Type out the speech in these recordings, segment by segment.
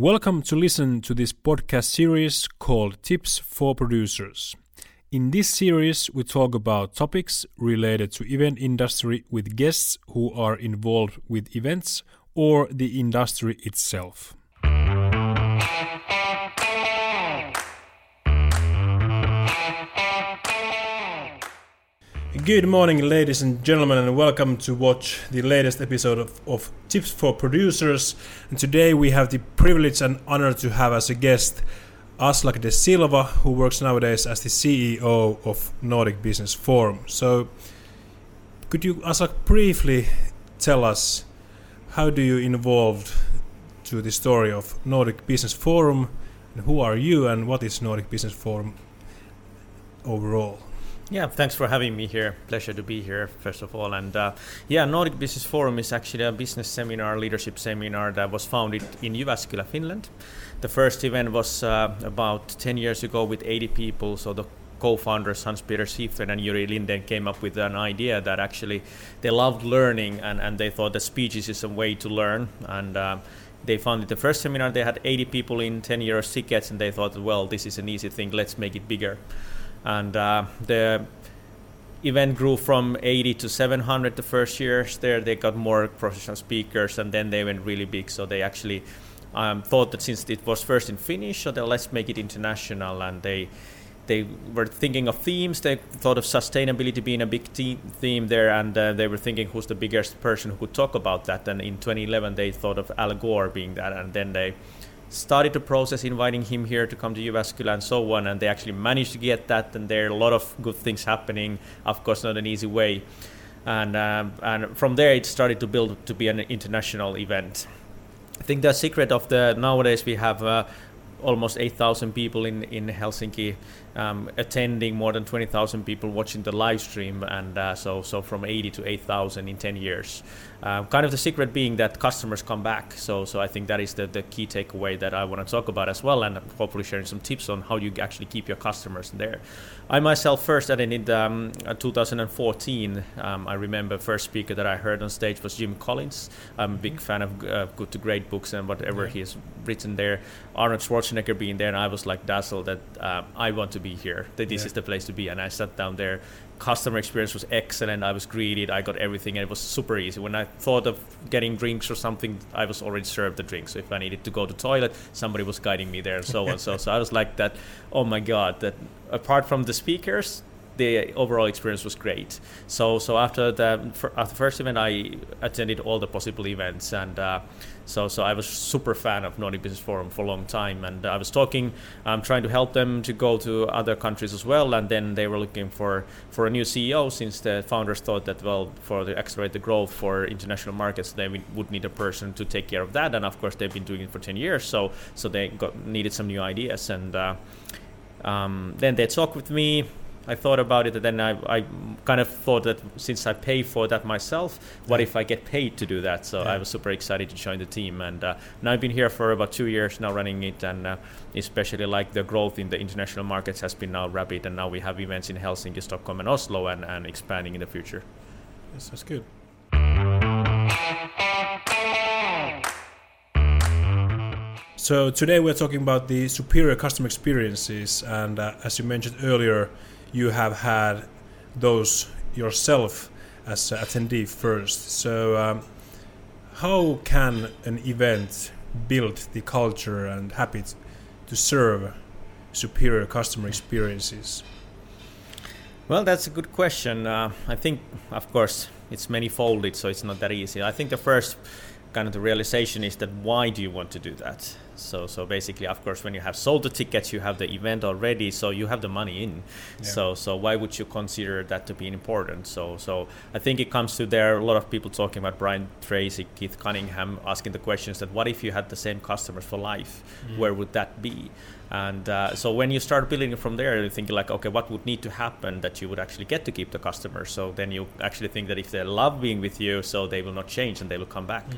Welcome to listen to this podcast series called Tips for Producers. In this series, we talk about topics related to event industry with guests who are involved with events or the industry itself. Good morning, ladies and gentlemen, and welcome to watch the latest episode of, of, Tips for Producers. And today we have the privilege and honor to have as a guest Aslak de Silva, who works nowadays as the CEO of Nordic Business Forum. So, could you, Aslak, briefly tell us how do you involved to the story of Nordic Business Forum, and who are you, and what is Nordic Business Forum overall? Yeah, thanks for having me here. Pleasure to be here, first of all. And uh, yeah, Nordic Business Forum is actually a business seminar, leadership seminar that was founded in Jyväskylä, Finland. The first event was uh, about 10 years ago with 80 people. So the co-founders Hans Peter Siefen and Jyri Linden came up with an idea that actually they loved learning and, and they thought that speeches is a way to learn. And uh, they founded the first seminar. They had 80 people in 10 euros tickets, and they thought, well, this is an easy thing. Let's make it bigger and uh, the event grew from 80 to 700 the first years. There they got more professional speakers and then they went really big. So they actually um, thought that since it was first in finnish so let's make it international. And they they were thinking of themes. They thought of sustainability being a big theme there. And uh, they were thinking who's the biggest person who could talk about that. And in 2011 they thought of al gore being that. And then they started the process inviting him here to come to Jyväskylä and so on, and they actually managed to get that, and there are a lot of good things happening. Of course, not an easy way, and um, and from there it started to build to be an international event. I think the secret of the nowadays we have. Uh, almost 8,000 people in, in Helsinki um, attending, more than 20,000 people watching the live stream, and uh, so so from 80 to 8,000 in 10 years. Uh, kind of the secret being that customers come back. So, so I think that is the, the key takeaway that I want to talk about as well, and hopefully sharing some tips on how you actually keep your customers there. I myself first attended um, 2014. Um, I remember first speaker that I heard on stage was Jim Collins. I'm a big mm-hmm. fan of uh, Good to Great books and whatever yeah. he has written there. Arnold Schwarzenegger being there, and I was like dazzled that uh, I want to be here. That this yeah. is the place to be, and I sat down there customer experience was excellent. I was greeted. I got everything, and it was super easy. When I thought of getting drinks or something, I was already served the drink. So if I needed to go to toilet, somebody was guiding me there, and so on. so so I was like that. Oh my god! That apart from the speakers, the overall experience was great. So so after the after first event, I attended all the possible events, and uh, so so I was super fan of Nordic Business Forum for a long time, and I was talking, um, trying to help them to go to other countries as well, and then they were looking for for a new CEO since the founders thought that well for the accelerate the growth for international markets they would need a person to take care of that, and of course they've been doing it for ten years, so so they got needed some new ideas, and uh, um, then they talked with me I thought about it, and then I, I kind of thought that since I pay for that myself, what if I get paid to do that? So yeah. I was super excited to join the team, and uh, now I've been here for about two years now running it, and uh, especially like the growth in the international markets has been now rapid, and now we have events in Helsinki, Stockholm, and Oslo, and, and expanding in the future. Yes, that's good. So today we're talking about the superior customer experiences, and uh, as you mentioned earlier, you have had those yourself as an attendee first. So, um, how can an event build the culture and habit to serve superior customer experiences? Well, that's a good question. Uh, I think, of course, it's many folded, so it's not that easy. I think the first kind of the realization is that why do you want to do that? So so basically, of course, when you have sold the tickets, you have the event already, so you have the money in. Yeah. So so why would you consider that to be important? So so I think it comes to there. A lot of people talking about Brian Tracy, Keith Cunningham, asking the questions that what if you had the same customers for life? Mm. Where would that be? And uh, so when you start building from there, you're thinking like, okay, what would need to happen that you would actually get to keep the customers? So then you actually think that if they love being with you, so they will not change and they will come back. Mm.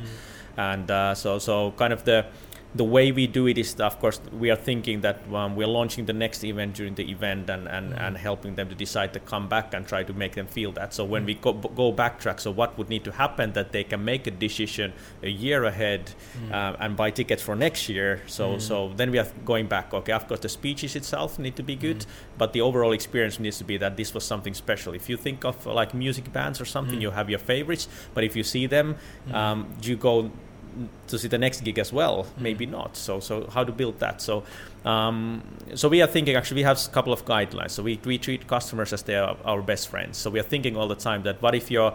And uh, so so kind of the the way we do it is, of course, we are thinking that um, we're launching the next event during the event and, and, mm. and helping them to decide to come back and try to make them feel that. So when mm. we go, go backtrack, so what would need to happen that they can make a decision a year ahead mm. uh, and buy tickets for next year. So mm. so then we are going back. Okay, of course, the speeches itself need to be good, mm. but the overall experience needs to be that this was something special. If you think of like music bands or something, mm. you have your favorites, but if you see them, um, you go to see the next gig as well mm. maybe not so so how to build that so um, so we are thinking actually we have a couple of guidelines so we, we treat customers as they are our best friends so we are thinking all the time that what if your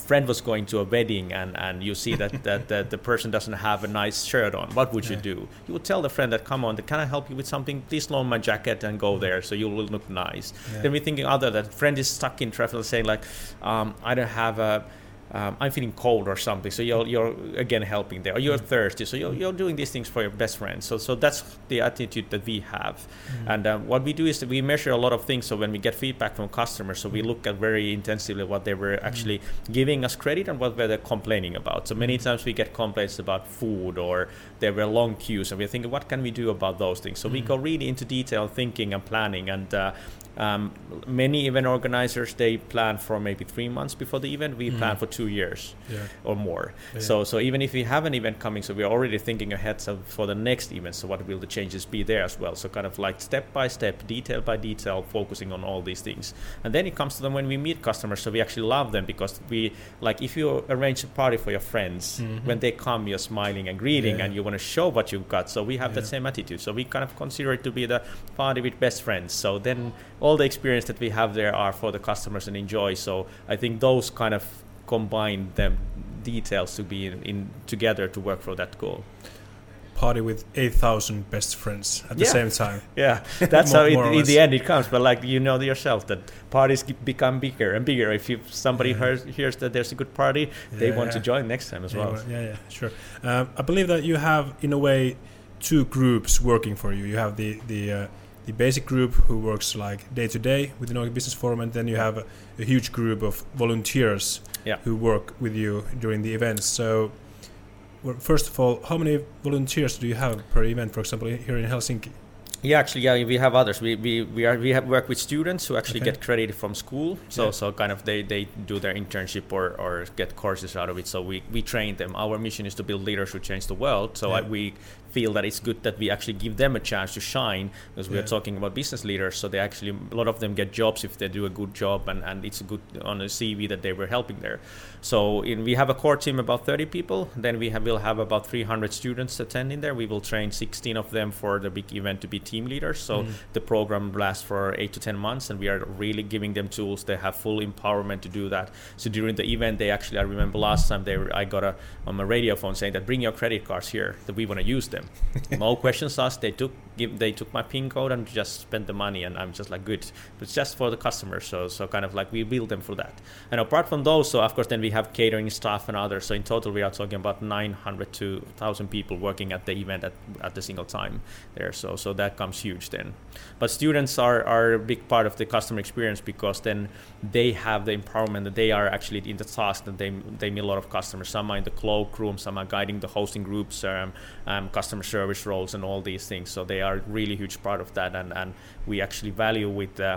friend was going to a wedding and, and you see that, that, that the person doesn't have a nice shirt on what would yeah. you do you would tell the friend that come on can i help you with something please loan my jacket and go mm. there so you will look nice yeah. then we're thinking other that friend is stuck in traffic saying like um, i don't have a um, I'm feeling cold or something. So you're, you're again helping there. Or you're mm. thirsty. So you're, you're doing these things for your best friend. So so that's the attitude that we have. Mm. And um, what we do is we measure a lot of things. So when we get feedback from customers, so we look at very intensively what they were actually mm. giving us credit and what were they complaining about. So many mm. times we get complaints about food or there were long queues, and we're thinking, what can we do about those things? So we mm. go really into detail thinking and planning and. Uh, um, many event organizers they plan for maybe three months before the event. We plan for two years yeah. or more. Yeah. So so even if we have an event coming, so we're already thinking ahead so for the next event. So what will the changes be there as well? So kind of like step by step, detail by detail, focusing on all these things. And then it comes to them when we meet customers. So we actually love them because we like if you arrange a party for your friends, mm-hmm. when they come, you're smiling and greeting, yeah. and you want to show what you've got. So we have that same attitude. So we kind of consider it to be the party with best friends. So then all the experience that we have there are for the customers and enjoy. So I think those kind of combine them details to be in, in together to work for that goal. Party with 8000 best friends at the yeah. same time. Yeah that's more, how it, in the end it comes but like you know yourself that parties become bigger and bigger. If you, somebody yeah. hears, hears that there's a good party yeah, they want to join next time as well. yeah yeah sure. Um, i believe that you have in a way two groups working for you. You have the the uh, the basic group who works like day to day with the Nordic Business Forum, and then you have a, a huge group of volunteers yeah. who work with you during the events. So, well, first of all, how many volunteers do you have per event, for example, here in Helsinki? Yeah, actually, yeah, we have others. We we we are we have work with students who actually okay. get credited from school. So yeah. so kind of they, they do their internship or, or get courses out of it. So we, we train them. Our mission is to build leaders who change the world. So yeah. I, we feel that it's good that we actually give them a chance to shine because we yeah. are talking about business leaders so they actually a lot of them get jobs if they do a good job and, and it's a good on a cv that they were helping there so in, we have a core team about 30 people then we have, will have about 300 students attending there we will train 16 of them for the big event to be team leaders so mm. the program lasts for 8 to 10 months and we are really giving them tools they have full empowerment to do that so during the event they actually i remember last time they were, i got a on my radio phone saying that bring your credit cards here that we want to use them them. no questions asked. They took give, they took my pin code and just spent the money, and I'm just like good. But it's just for the customers, so so kind of like we build them for that. And apart from those, so of course then we have catering staff and others. So in total we are talking about 900 to 1,000 people working at the event at at the single time there. So so that comes huge then. But students are are a big part of the customer experience because then they have the empowerment that they are actually in the task that they they meet a lot of customers. Some are in the cloakroom, some are guiding the hosting groups, um, um, customer service roles, and all these things. So they are really huge part of that, and and we actually value with the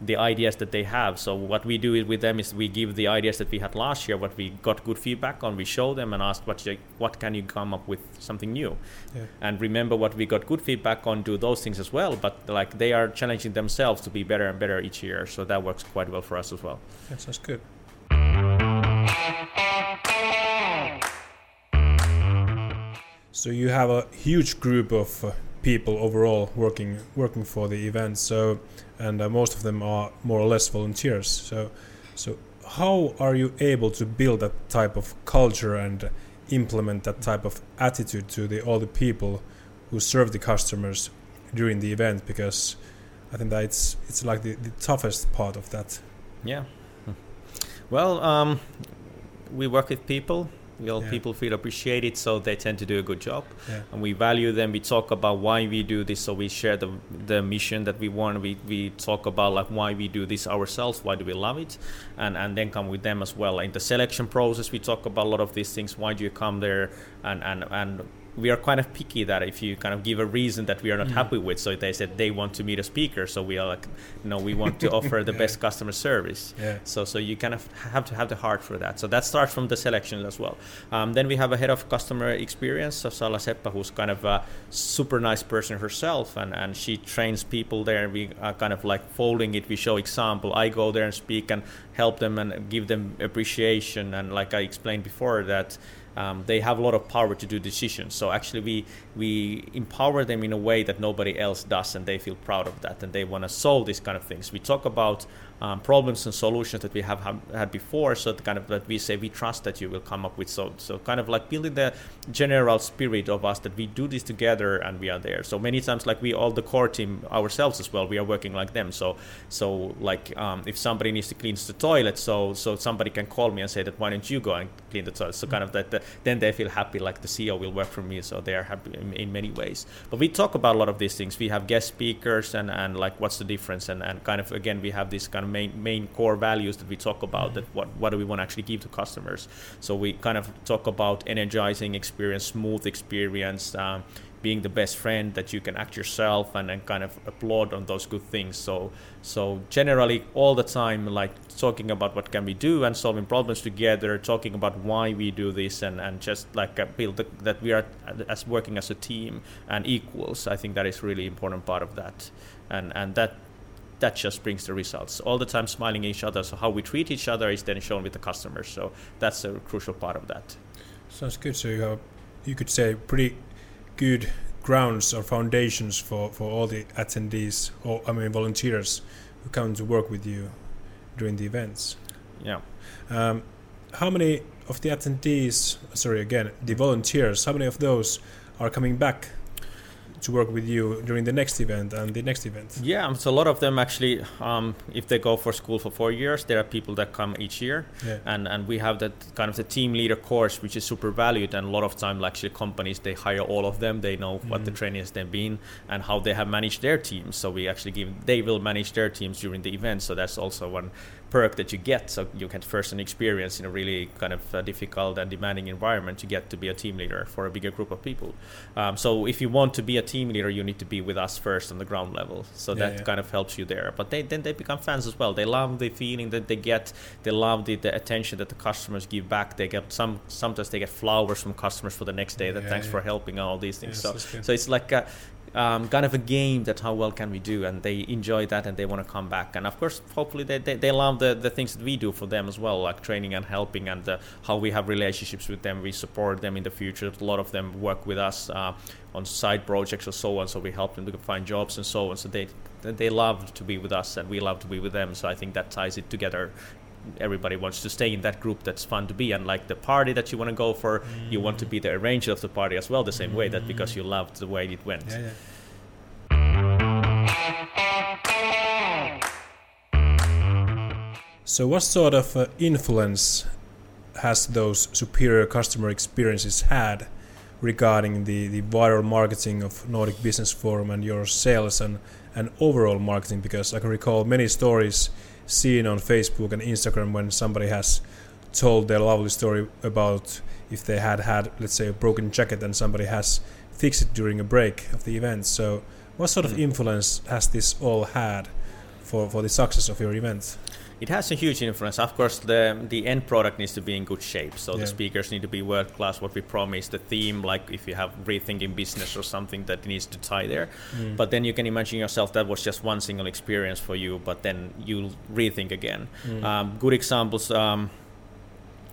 the ideas that they have. So what we do with them is we give the ideas that we had last year, what we got good feedback on, we show them and ask what you, what can you come up with something new, yeah. and remember what we got good feedback on, do those things as well. But like they are challenging themselves to be better and better each year, so that works quite well for us as well. That sounds good. So you have a huge group of uh, people overall working working for the event. So and uh, most of them are more or less volunteers. So so how are you able to build that type of culture and implement that type of attitude to the all the people who serve the customers during the event? Because I think that it's it's like the, the toughest part of that. Yeah. Well, um, we work with people well, yeah. people feel appreciated, so they tend to do a good job. Yeah. And we value them. We talk about why we do this. So we share the the mission that we want. We we talk about like why we do this ourselves. Why do we love it? And and then come with them as well. In the selection process, we talk about a lot of these things. Why do you come there? And and and we are kind of picky that if you kind of give a reason that we are not Mm. happy with, so they said they want to meet a speaker, so we are like, no, we want to offer the Yeah. best customer service. Yeah. So, so you kind of have to have the heart for that. So that starts from the selection as well. Um, then we have a head of customer experience, so Sala Seppa, who's kind of a super nice person herself, and, and she trains people there. We are kind of like folding it. We show example. I go there and speak and help them and give them appreciation. And like I explained before, that um, they have a lot of power to do decisions. So actually, we we empower them in a way that nobody else does, and they feel proud of that, and they want to solve these kind of things. We talk about um, problems and solutions that we have ha- had before, so kind of that we say we trust that you will come up with. So so kind of like building the general spirit of us that we do this together and we are there. So many times, like we all the core team ourselves as well, we are working like them. So so like um, if somebody needs to clean the toilet, so so somebody can call me and say that why don't you go and clean the toilet? So kind of that, that then they feel happy, like the CEO will work for me, so they are happy in, in many ways. But we talk about a lot of these things. We have guest speakers and and like what's the difference and and kind of again we have these kind of main main core values that we talk about that what what do we want to actually give to customers. So we kind of talk about energizing experience, smooth experience. Um, being the best friend that you can act yourself and, and kind of applaud on those good things so so generally all the time like talking about what can we do and solving problems together talking about why we do this and, and just like uh, build the, that we are as working as a team and equals i think that is really important part of that and and that that just brings the results all the time smiling at each other so how we treat each other is then shown with the customers so that's a crucial part of that Sounds good. So you have, you could say, pretty good grounds or foundations for, for all the attendees, or I mean volunteers, who come to work with you during the events. yeah Um, how many of the attendees, sorry again, the volunteers, how many of those are coming back to work with you during the next event and the next event? Yeah, so a lot of them actually, um, if they go for school for four years, there are people that come each year, Yeah. and and we have that kind of the team leader course, which is super valued, and a lot of time actually companies they hire all of them. They know what the Mhm. training has then been and how they have managed their teams. So we actually give they will manage their teams during the event. So that's also one perk that you get. So you get first an experience in a really kind of uh, difficult and demanding environment. You get to be a team leader for a bigger group of people. Um, so if you want to be a team leader, you need to be with us first on the ground level. So Yeah, that yeah. kind of helps you there. But they then they become fans as well. They love the feeling that they get. They love the, the attention that the customers give back. They get some sometimes they get flowers from customers for the next day. That Yeah, thanks for helping and all these things. So so it's like a um, kind of a game that how well can we do and they enjoy that and they want to come back. And of course hopefully they, they, they love the, the things that we do for them as well like training and helping and uh, how we have relationships with them. We support them in the future. A lot of them work with us uh, on side projects or so on so we help them to find jobs and so on. So they they love to be with us and we love to be with them. So i think that ties it together everybody wants to stay in that group that's fun to be and like the party that you want to go for you want to be the arranger of the party as well the same way that because you loved the way it went Yeah, yeah. So, what sort of uh, influence has those superior customer experiences had regarding the, the viral marketing of Nordic Business Forum and your sales and, and overall marketing? Because I can recall many stories seen on Facebook and Instagram when somebody has told their lovely story about if they had had, let's say, a broken jacket and somebody has fixed it during a break of the event. So, what sort of Mm. influence has this all had for, for the success of your event? It has a huge influence. Of course, the the end product needs to be in good shape. So Yeah. the speakers need to be world class. What we promise, the theme, like if you have rethinking business or something that needs to tie there. Mm. But then you can imagine yourself that was just one single experience for you. But then you'll rethink again. Mm. Um, good examples. Um,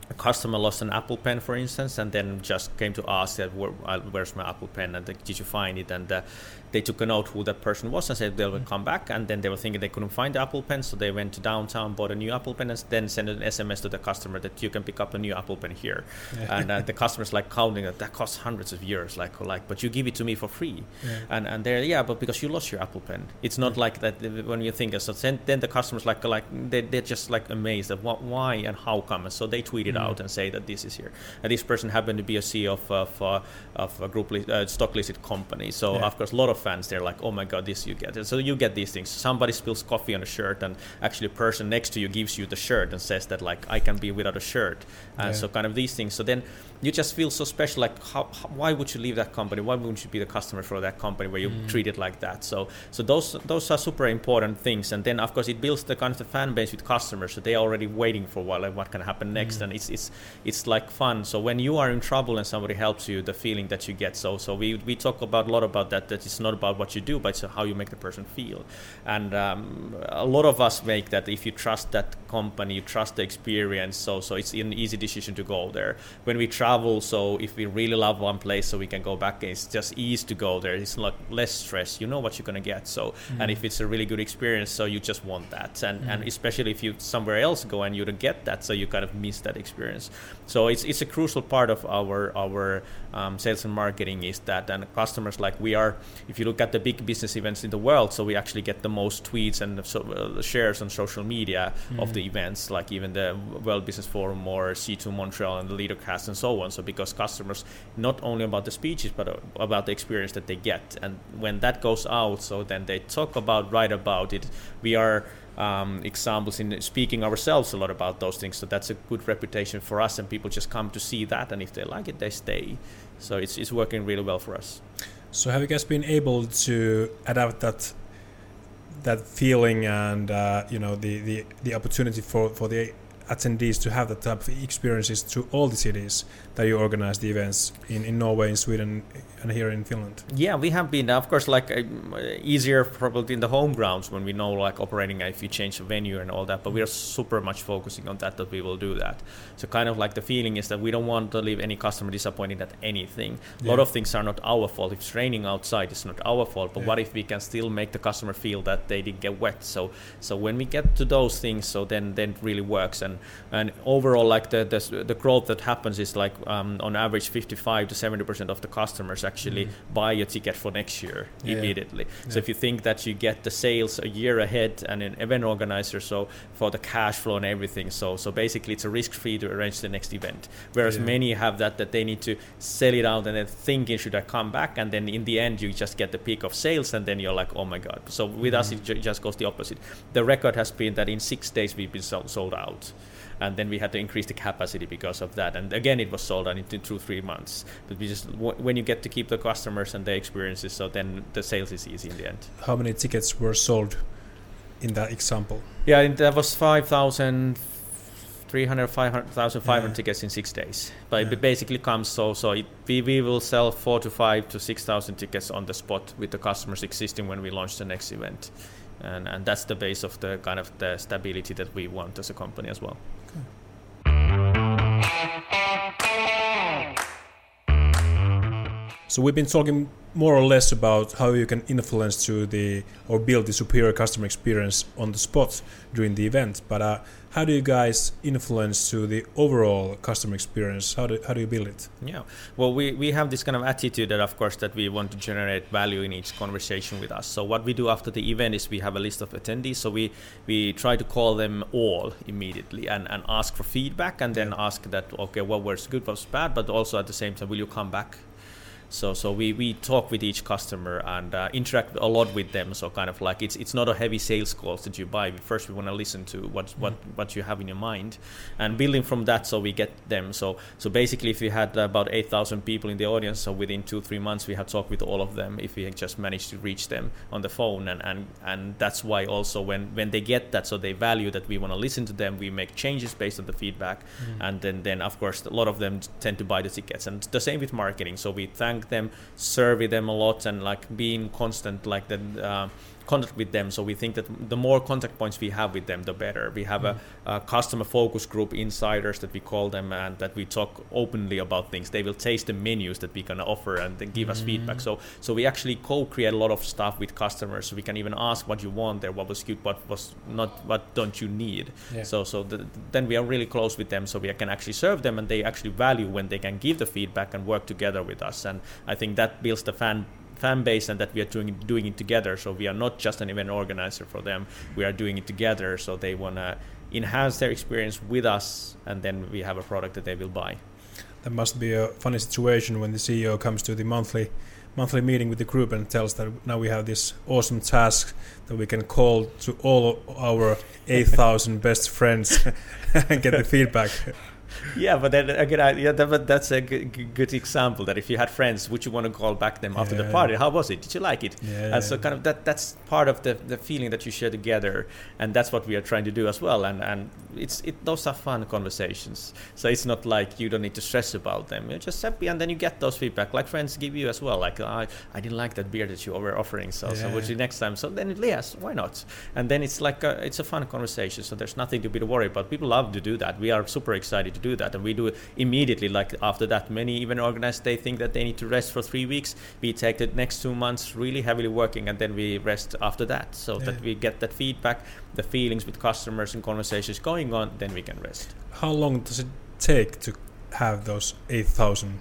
a customer lost an Apple Pen, for instance, and then just came to us that Where, uh, where's my Apple Pen, and like, did you find it? And uh, they took a note who that person was and said they will come back. And then they were thinking they couldn't find the Apple Pen, so they went to downtown, bought a new Apple Pen, and then sent an SMS to the customer that you can pick up a new Apple Pen here. Yeah. And uh, the customer's like counting that that costs hundreds of euros, like like, but you give it to me for free. Yeah. And and they're yeah, but because you lost your Apple Pen, it's not like that uh, when you think. of So then, then the customers like like they they're just like amazed at what why and how come. And so they tweet it Mm. Out and say that this is here. And this person happened to be a CEO of of, uh, of a group li- uh, stock listed company. So Yeah. of course, a lot of fans they're like, oh my god, this you get. And so you get these things. Somebody spills coffee on a shirt, and actually a person next to you gives you the shirt and says that like I can be without a shirt. And Yeah. so kind of these things. So then you just feel so special. Like, how, how, why would you leave that company? Why wouldn't you be the customer for that company where you mm. treat it like that? So, so those those are super important things. And then, of course, it builds the kind of the fan base with customers. So they are already waiting for what like, what can happen next, mm. and it's it's it's like fun. So when you are in trouble and somebody helps you, the feeling that you get. So so we we talk about a lot about that. That it's not about what you do, but it's how you make the person feel. And um, a lot of us make that if you trust that company, you trust the experience. So so it's an easy decision to go there. When we travel, so if we really love one place, so we can go back. It's just easy to go there. It's like less stress. You know what you're gonna get. So mm. and if it's a really good experience, so you just want that. And mm. and especially if you somewhere else go and you don't get that, so you kind of miss that experience. So it's it's a crucial part of our our um, sales and marketing is that and customers like we are. If you look at the big business events in the world, so we actually get the most tweets and so, uh, shares on social media mm. of the events, like even the World Business Forum or C2 Montreal and the Leadercast and so on. So because customers not only about the speeches but uh, about the experience that they get, and when that goes out, so then they talk about, write about it. We are um, examples in speaking ourselves a lot about those things. So that's a good reputation for us, and people just come to see that, and if they like it, they stay. So it's it's working really well for us. So have you guys been able to adapt that that feeling and uh, you know the, the the opportunity for for the attendees to have that type of experiences to all the cities that you organize the events in, in Norway, in Sweden, and here in Finland? Yeah, we have been, of course, like uh, easier probably in the home grounds when we know like operating if you change the venue and all that. But we are super much focusing on that that we will do that. So kind of like the feeling is that we don't want to leave any customer disappointed at anything. A yeah. lot of things are not our fault. If it's raining outside, it's not our fault. But yeah. what if we can still make the customer feel that they didn't get wet? So so when we get to those things, so then then it really works. And and overall, like the the, the growth that happens is like um, on average 55 to 70 percent of the customers actually mm. buy a ticket for next year yeah. immediately. Yeah. So if you think that you get the sales a year ahead and an event organizer, so for the cash flow and everything, so so basically it's a risk free to arrange the next event. Whereas yeah. many have that that they need to sell it out and then thinking should I come back, and then in the end you just get the peak of sales, and then you're like oh my god. So with mm. us it just goes the opposite. The record has been that in six days we've been sold out and then we had to increase the capacity because of that. And again, it was sold out in two three months. But we just when you get to keep the customers and their experiences, so then the sales is easy in the end. How many tickets were sold in that example? Yeah, that was five thousand. 300 500,000 500 yeah. tickets in six days but yeah. it basically comes so so it, we, we will sell four to five to 6,000 tickets on the spot with the customers existing when we launch the next event and and that's the base of the kind of the stability that we want as a company as well Okay. So we've been talking more or less about how you can influence to the or build the superior customer experience on the spot during the event. But uh, how do you guys influence to the overall customer experience? How do, how do you build it? Yeah, well, we, we have this kind of attitude that, of course, that we want to generate value in each conversation with us. So what we do after the event is we have a list of attendees. So we we try to call them all immediately and, and ask for feedback, and then ask that okay, what was good, what was bad, but also at the same time, will you come back so so we, we talk with each customer and uh, interact a lot with them. So kind of like it's it's not a heavy sales calls that you buy. First we want to listen to what mm-hmm. what what you have in your mind, and building from that. So we get them. So so basically, if we had about eight thousand people in the audience, so within two three months we had talked with all of them. If we just managed to reach them on the phone, and and and that's why also when when they get that, so they value that we want to listen to them. We make changes based on the feedback, mm-hmm. and then then of course a lot of them tend to buy the tickets. And the same with marketing. So we thank them, survey them a lot, and like being constant, like the uh, contact with them. So we think that the more contact points we have with them, the better. We have mm-hmm. a, a, customer focus group, insiders that we call them, and that we talk openly about things. They will taste the menus that we can offer and then give mm-hmm. us feedback. Mm. So so we actually co-create a lot of stuff with customers. So we can even ask what you want there, what was good, what was not, what don't you need. Yeah. So so the, then we are really close with them, so we can actually serve them, and they actually value when they can give the feedback and work together with us. And I think that builds the fan fan base and that we are doing doing it together. So we are not just an event organizer for them. We are doing it together. So they want to enhance their experience with us, and then we have a product that they will buy. That must be a funny situation when the CEO comes to the monthly monthly meeting with the group and tells that now we have this awesome task that we can call to all our 8000 best friends and get the feedback yeah, but then again, I, yeah, that, but that's a good, good, example. That if you had friends, would you want to call back them after yeah. the party? How was it? Did you like it? Yeah, and so kind of that that's part of the, the feeling that you share together, and that's what we are trying to do as well. And and it's it those are fun conversations. So it's not like you don't need to stress about them. You're just happy, and then you get those feedback like friends give you as well. Like I I didn't like that beer that you were offering, so so would you next time? So then yes, why not? And then it's like a, it's a fun conversation. So there's nothing to be worried about. People love to do that. We are super excited to do that, and we do it immediately. Like after that, many even organized they think that they need to rest for three weeks. We take the next two months really heavily working, and then we rest after that, so yeah. that we get that feedback, the feelings with customers and conversations going on. Then we can rest. How long does it take to have those eight thousand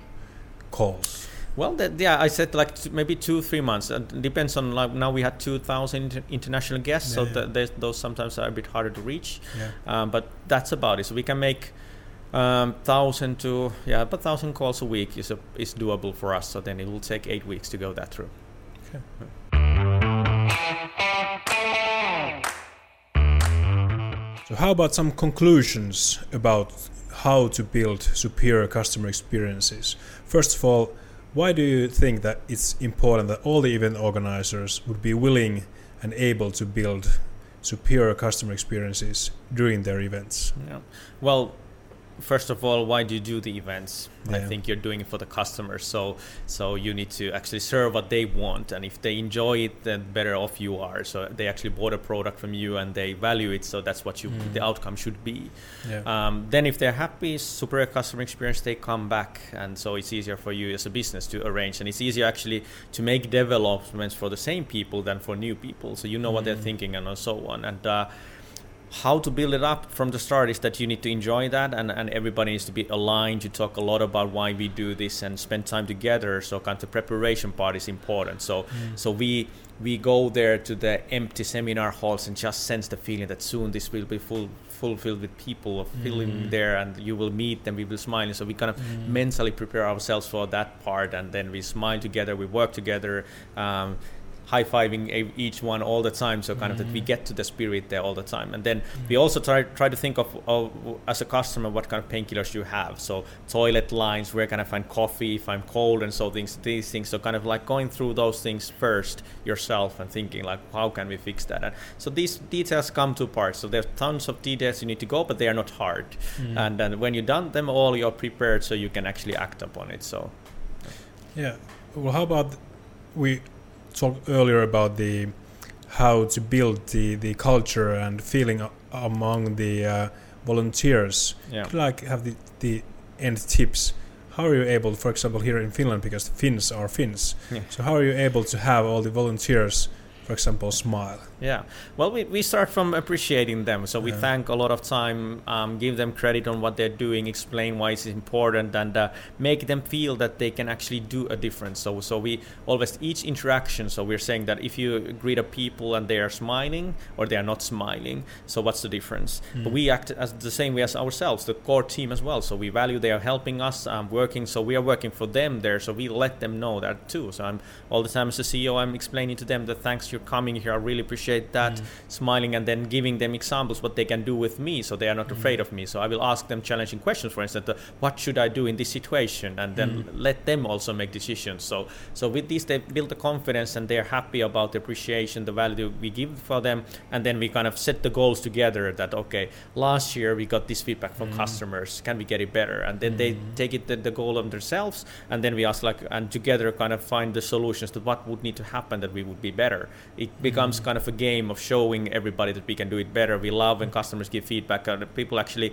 calls? Well, that, yeah, I said like t- maybe two, three months. It depends on like now we had two thousand international guests, yeah, so yeah. those sometimes are a bit harder to reach. Yeah. Um, but that's about it. So we can make um, thousand to yeah, but thousand calls a week is a, is doable for us. So then it will take eight weeks to go that through. Okay. So how about some conclusions about how to build superior customer experiences? First of all why do you think that it's important that all the event organizers would be willing and able to build superior customer experiences during their events? Yeah. Well, first of all, why do you do the events? Yeah. I think you're doing it for the customers. So so you need to actually serve what they want, and if they enjoy it, then better off you are. So they actually bought a product from you and they value it. So that's what you mm. the outcome should be. Yeah. Um, then if they're happy, superior customer experience, they come back, and so it's easier for you as a business to arrange, and it's easier actually to make developments for the same people than for new people. So you know mm. what they're mm. thinking and so on, and. Uh, how to build it up from the start is that you need to enjoy that and, and everybody needs to be aligned to talk a lot about why we do this and spend time together so kind of preparation part is important so mm. so we we go there to the empty seminar halls and just sense the feeling that soon this will be full fulfilled with people filling mm. there and you will meet them we will smile and so we kind of mm. mentally prepare ourselves for that part and then we smile together we work together um, high fiving each one all the time. So kind mm-hmm. of that we get to the spirit there all the time. And then mm-hmm. we also try try to think of, of as a customer what kind of painkillers you have. So toilet lines, where can I find coffee if I'm cold, and so things these things. So kind of like going through those things first yourself and thinking like how can we fix that. And so these details come to parts. So there's tons of details you need to go, but they are not hard. Mm-hmm. And then when you've done them all, you're prepared so you can actually act upon it. So yeah. Well, how about we talked earlier about the how to build the, the culture and feeling among the uh, volunteers. Yeah. Could like have the, the end tips. How are you able, for example, here in Finland, because Finns are Finns. Yeah. So how are you able to have all the volunteers for example, smile? Yeah, well, we, we start from appreciating them. So we yeah. thank a lot of time, um, give them credit on what they're doing, explain why it's important, and uh, make them feel that they can actually do a difference. So so we always each interaction. So we're saying that if you greet a people and they are smiling or they are not smiling, so what's the difference? Mm. But we act as the same way as ourselves, the core team as well. So we value they are helping us, um, working. So we are working for them there. So we let them know that too. So I'm all the time as a CEO, I'm explaining to them that thanks you're coming here. I really appreciate that. Mm. Smiling and then giving them examples what they can do with me, so they are not mm. afraid of me. So I will ask them challenging questions. For instance, uh, what should I do in this situation, and then mm. let them also make decisions. So so with this, they build the confidence and they're happy about the appreciation, the value we give for them, and then we kind of set the goals together. That okay, last year we got this feedback from mm. customers. Can we get it better? And then they mm. take it the, the goal of themselves, and then we ask like and together kind of find the solutions to what would need to happen that we would be better it becomes kind of a game of showing everybody that we can do it better. We love when customers give feedback. and people actually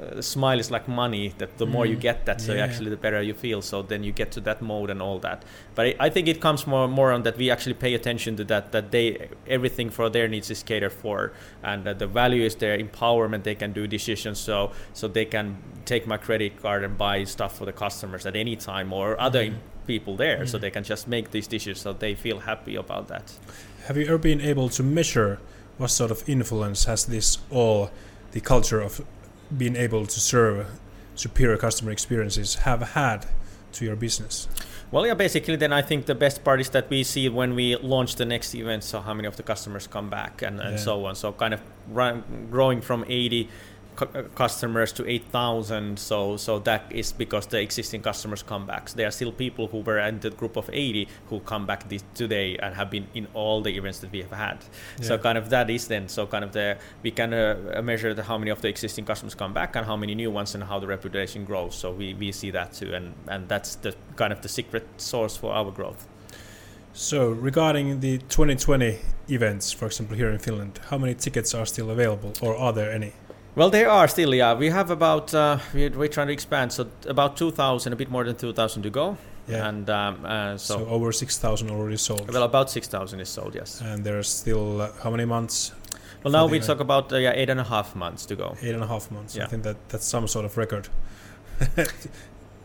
uh, smile is like money that the mm. more you mm. get that so yeah. actually the better you feel so then you get to that mode and all that but I, I, think it comes more more on that we actually pay attention to that that they everything for their needs is catered for and uh, the value is their empowerment they can do decisions so so they can take my credit card and buy stuff for the customers at any time or other mm. people there mm. so they can just make these decisions so they feel happy about that have you ever been able to measure what sort of influence has this all the culture of being able to serve superior customer experiences have had to your business? Well, yeah, basically, then I think the best part is that we see when we launch the next event, so how many of the customers come back and, and yeah. so on. So, kind of run, growing from 80 cu- uh, customers to 8,000. So so that is because the existing customers come back. So there are still people who were in the group of 80 who come back this today and have been in all the events that we have had. So kind of that is then so kind of the we can uh, measure the, how many of the existing customers come back and how many new ones and how the reputation grows. So we, we see that too, and and that's the kind of the secret source for our growth. So regarding the 2020 events, for example, here in Finland, how many tickets are still available, or are there any? Well, there are still, yeah. We have about, uh, we're, we're trying to expand, so about 2,000, a bit more than 2,000 to go. Yeah. And um, uh, so, so, over 6,000 already sold. well, about 6,000 is sold, yes. and there's still uh, how many months? Well, now we event? talk about uh, yeah, eight and a half months to go. Eight and a half months. Yeah. I think that that's some sort of record.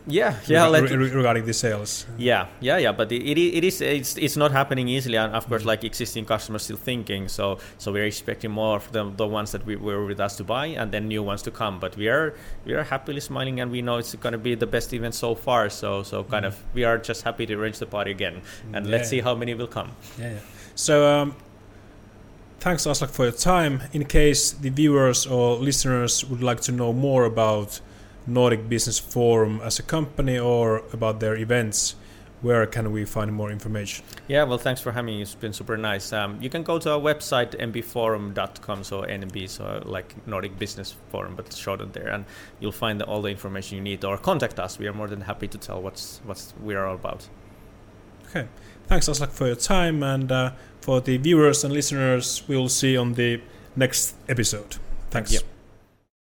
Yeah, yeah. Re- re- regarding the sales. Yeah, yeah, yeah, but it, it, is it's, it's not happening easily, and of course, Mm. like existing customers still thinking. So so we're expecting more of the, the ones that we were with us to buy, and then new ones to come. But we are we are happily smiling, and we know it's going to be the best event so far. So so kind Mm. of we are just happy to arrange the party again, and let's see how many will come. Yeah, yeah. So, um, thanks, Aslak, for your time. In case the viewers or listeners would like to know more about Nordic Business Forum as a company or about their events, where can we find more information? Yeah, well, thanks for having me. It's been super nice. Um, you can go to our website nbforum.com, so NB, so like Nordic Business Forum, but shortened there, and you'll find all the information you need. Or contact us. We are more than happy to tell what's what's we are all about. Okay. Thanks, Aslak, for your time. And uh, for the viewers and listeners, we'll see on the next episode. Thanks. Yep.